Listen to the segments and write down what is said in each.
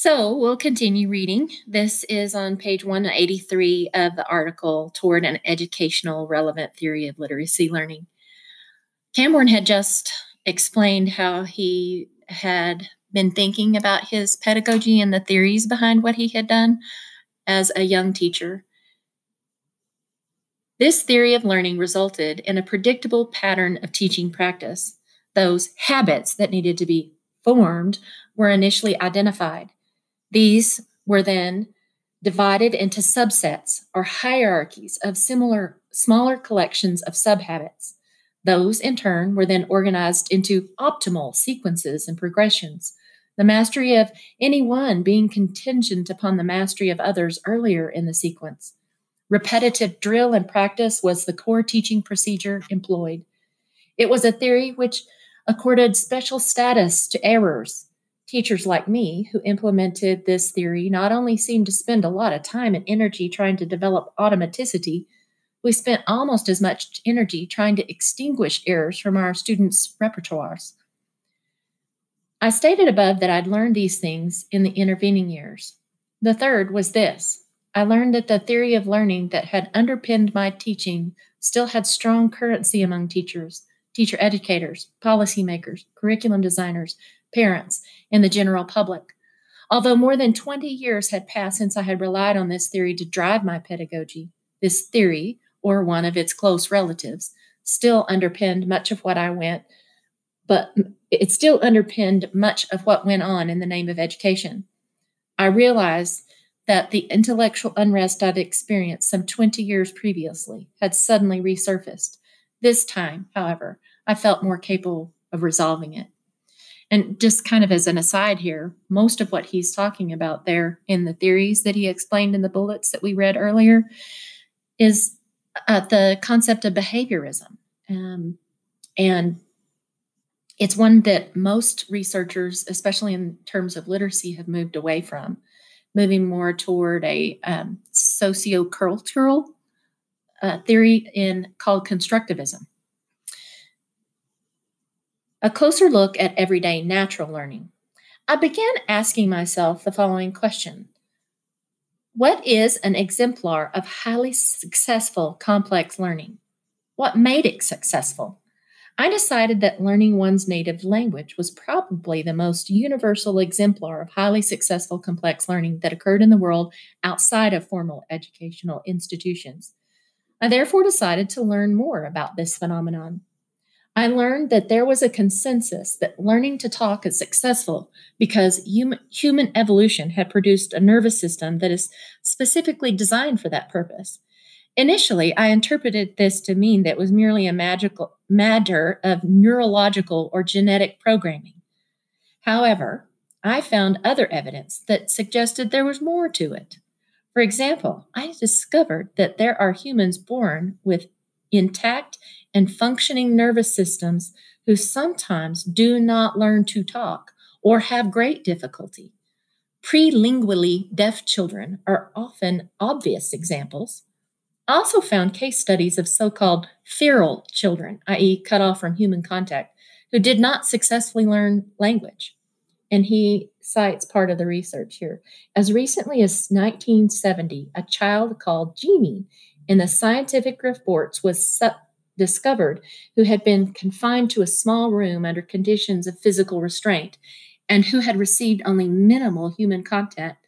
So we'll continue reading. This is on page 183 of the article Toward an Educational Relevant Theory of Literacy Learning. Cambourne had just explained how he had been thinking about his pedagogy and the theories behind what he had done as a young teacher. This theory of learning resulted in a predictable pattern of teaching practice. Those habits that needed to be formed were initially identified. These were then divided into subsets or hierarchies of similar smaller collections of subhabits. Those, in turn, were then organized into optimal sequences and progressions, the mastery of any one being contingent upon the mastery of others earlier in the sequence. Repetitive drill and practice was the core teaching procedure employed. It was a theory which accorded special status to errors. Teachers like me who implemented this theory not only seemed to spend a lot of time and energy trying to develop automaticity, we spent almost as much energy trying to extinguish errors from our students' repertoires. I stated above that I'd learned these things in the intervening years. The third was this I learned that the theory of learning that had underpinned my teaching still had strong currency among teachers, teacher educators, policymakers, curriculum designers, parents, and the general public. Although more than 20 years had passed since I had relied on this theory to drive my pedagogy, this theory or one of its close relatives, still underpinned much of what I went, but it still underpinned much of what went on in the name of education. I realized that the intellectual unrest I'd experienced some 20 years previously had suddenly resurfaced. This time, however, I felt more capable of resolving it. And just kind of as an aside here, most of what he's talking about there in the theories that he explained in the bullets that we read earlier is uh, the concept of behaviorism. Um, and it's one that most researchers, especially in terms of literacy, have moved away from, moving more toward a um, sociocultural uh, theory in called constructivism. A closer look at everyday natural learning. I began asking myself the following question what is an exemplar of highly successful complex learning? What made it successful? I decided that learning one's native language was probably the most universal exemplar of highly successful complex learning that occurred in the world outside of formal educational institutions. I therefore decided to learn more about this phenomenon. I learned that there was a consensus that learning to talk is successful because human, human evolution had produced a nervous system that is specifically designed for that purpose. Initially, I interpreted this to mean that it was merely a magical matter of neurological or genetic programming. However, I found other evidence that suggested there was more to it. For example, I discovered that there are humans born with intact and functioning nervous systems who sometimes do not learn to talk or have great difficulty. Prelingually deaf children are often obvious examples. I also found case studies of so called feral children, i.e., cut off from human contact, who did not successfully learn language. And he cites part of the research here. As recently as 1970, a child called Genie in the scientific reports was su- discovered who had been confined to a small room under conditions of physical restraint and who had received only minimal human contact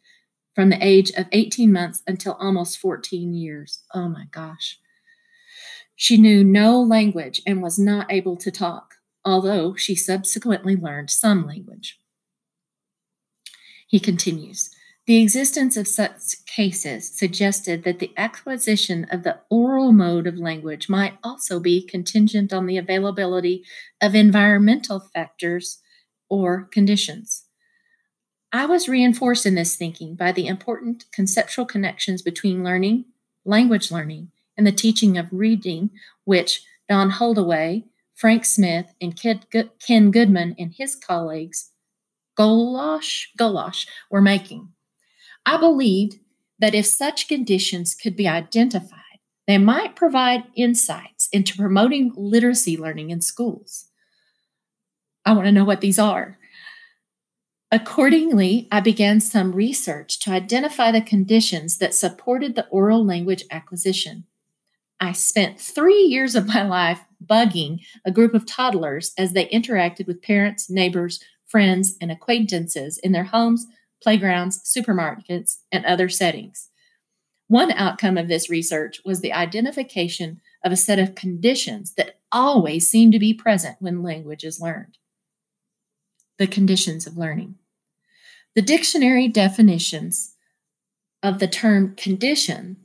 from the age of 18 months until almost 14 years. Oh my gosh. She knew no language and was not able to talk, although she subsequently learned some language. He continues the existence of such cases suggested that the acquisition of the oral mode of language might also be contingent on the availability of environmental factors or conditions. I was reinforced in this thinking by the important conceptual connections between learning, language learning, and the teaching of reading, which Don Holdaway, Frank Smith, and Ken Goodman and his colleagues, Golosh, Golosh, were making. I believed that if such conditions could be identified, they might provide insights into promoting literacy learning in schools. I want to know what these are. Accordingly, I began some research to identify the conditions that supported the oral language acquisition. I spent three years of my life bugging a group of toddlers as they interacted with parents, neighbors, friends, and acquaintances in their homes, playgrounds, supermarkets, and other settings. One outcome of this research was the identification of a set of conditions that always seem to be present when language is learned. The conditions of learning. The dictionary definitions of the term condition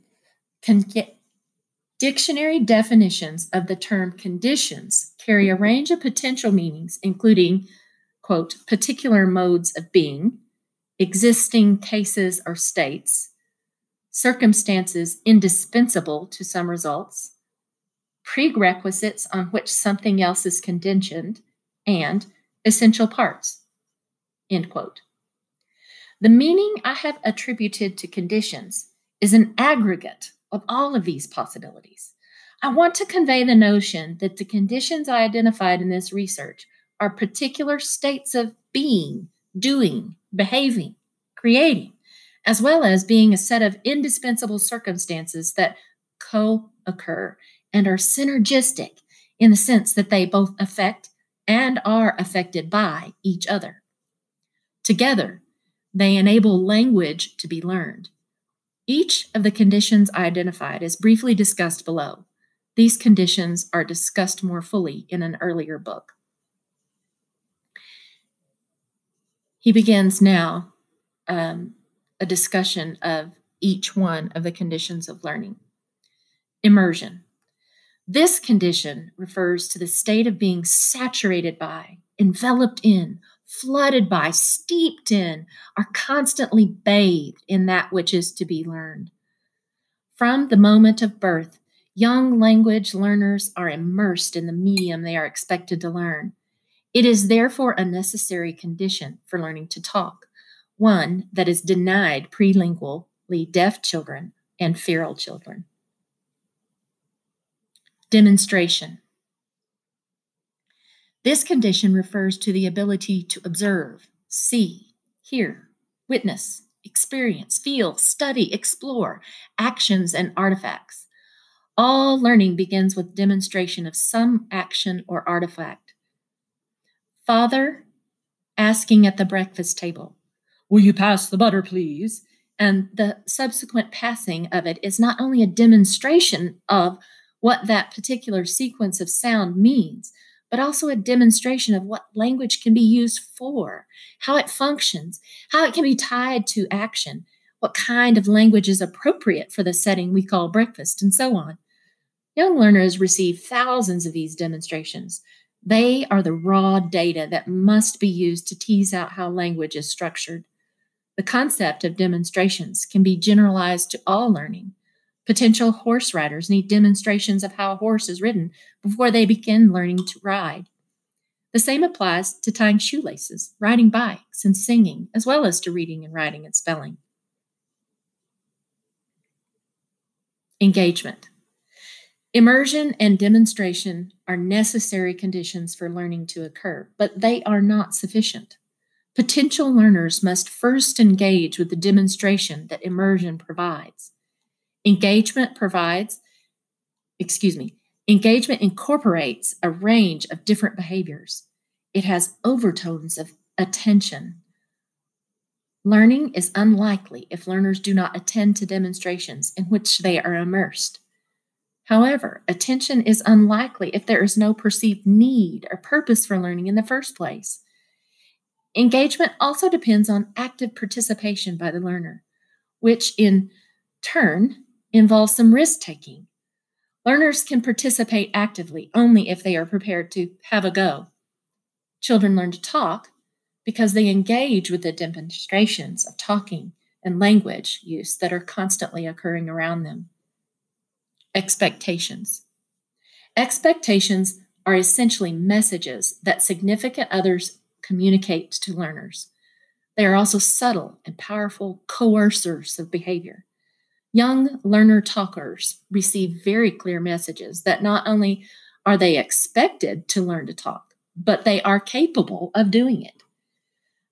Dictionary definitions of the term conditions carry a range of potential meanings, including, quote, particular modes of being, existing cases or states, circumstances indispensable to some results, prerequisites on which something else is conditioned, and essential parts. End quote. The meaning I have attributed to conditions is an aggregate of all of these possibilities. I want to convey the notion that the conditions I identified in this research are particular states of being, doing, behaving, creating, as well as being a set of indispensable circumstances that co occur and are synergistic in the sense that they both affect and are affected by each other. Together, they enable language to be learned. Each of the conditions identified is briefly discussed below. These conditions are discussed more fully in an earlier book. He begins now um, a discussion of each one of the conditions of learning. Immersion. This condition refers to the state of being saturated by, enveloped in, flooded by, steeped in, are constantly bathed in that which is to be learned. From the moment of birth, young language learners are immersed in the medium they are expected to learn. It is therefore a necessary condition for learning to talk, one that is denied prelingually deaf children and feral children. Demonstration. This condition refers to the ability to observe, see, hear, witness, experience, feel, study, explore actions and artifacts. All learning begins with demonstration of some action or artifact. Father asking at the breakfast table, Will you pass the butter, please? And the subsequent passing of it is not only a demonstration of what that particular sequence of sound means, but also a demonstration of what language can be used for, how it functions, how it can be tied to action, what kind of language is appropriate for the setting we call breakfast, and so on. Young learners receive thousands of these demonstrations. They are the raw data that must be used to tease out how language is structured. The concept of demonstrations can be generalized to all learning. Potential horse riders need demonstrations of how a horse is ridden before they begin learning to ride. The same applies to tying shoelaces, riding bikes, and singing, as well as to reading and writing and spelling. Engagement. Immersion and demonstration are necessary conditions for learning to occur, but they are not sufficient. Potential learners must first engage with the demonstration that immersion provides. Engagement provides, excuse me, engagement incorporates a range of different behaviors. It has overtones of attention. Learning is unlikely if learners do not attend to demonstrations in which they are immersed. However, attention is unlikely if there is no perceived need or purpose for learning in the first place. Engagement also depends on active participation by the learner, which in turn involves some risk taking. Learners can participate actively only if they are prepared to have a go. Children learn to talk because they engage with the demonstrations of talking and language use that are constantly occurring around them. Expectations. Expectations are essentially messages that significant others communicate to learners. They are also subtle and powerful coercers of behavior. Young learner talkers receive very clear messages that not only are they expected to learn to talk, but they are capable of doing it.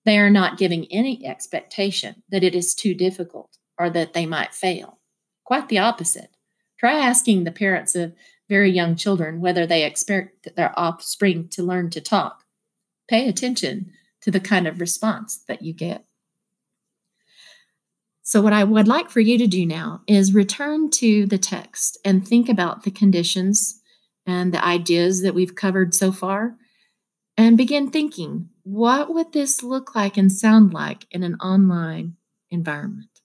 They are not giving any expectation that it is too difficult or that they might fail. Quite the opposite. Try asking the parents of very young children whether they expect their offspring to learn to talk. Pay attention to the kind of response that you get. So, what I would like for you to do now is return to the text and think about the conditions and the ideas that we've covered so far and begin thinking what would this look like and sound like in an online environment?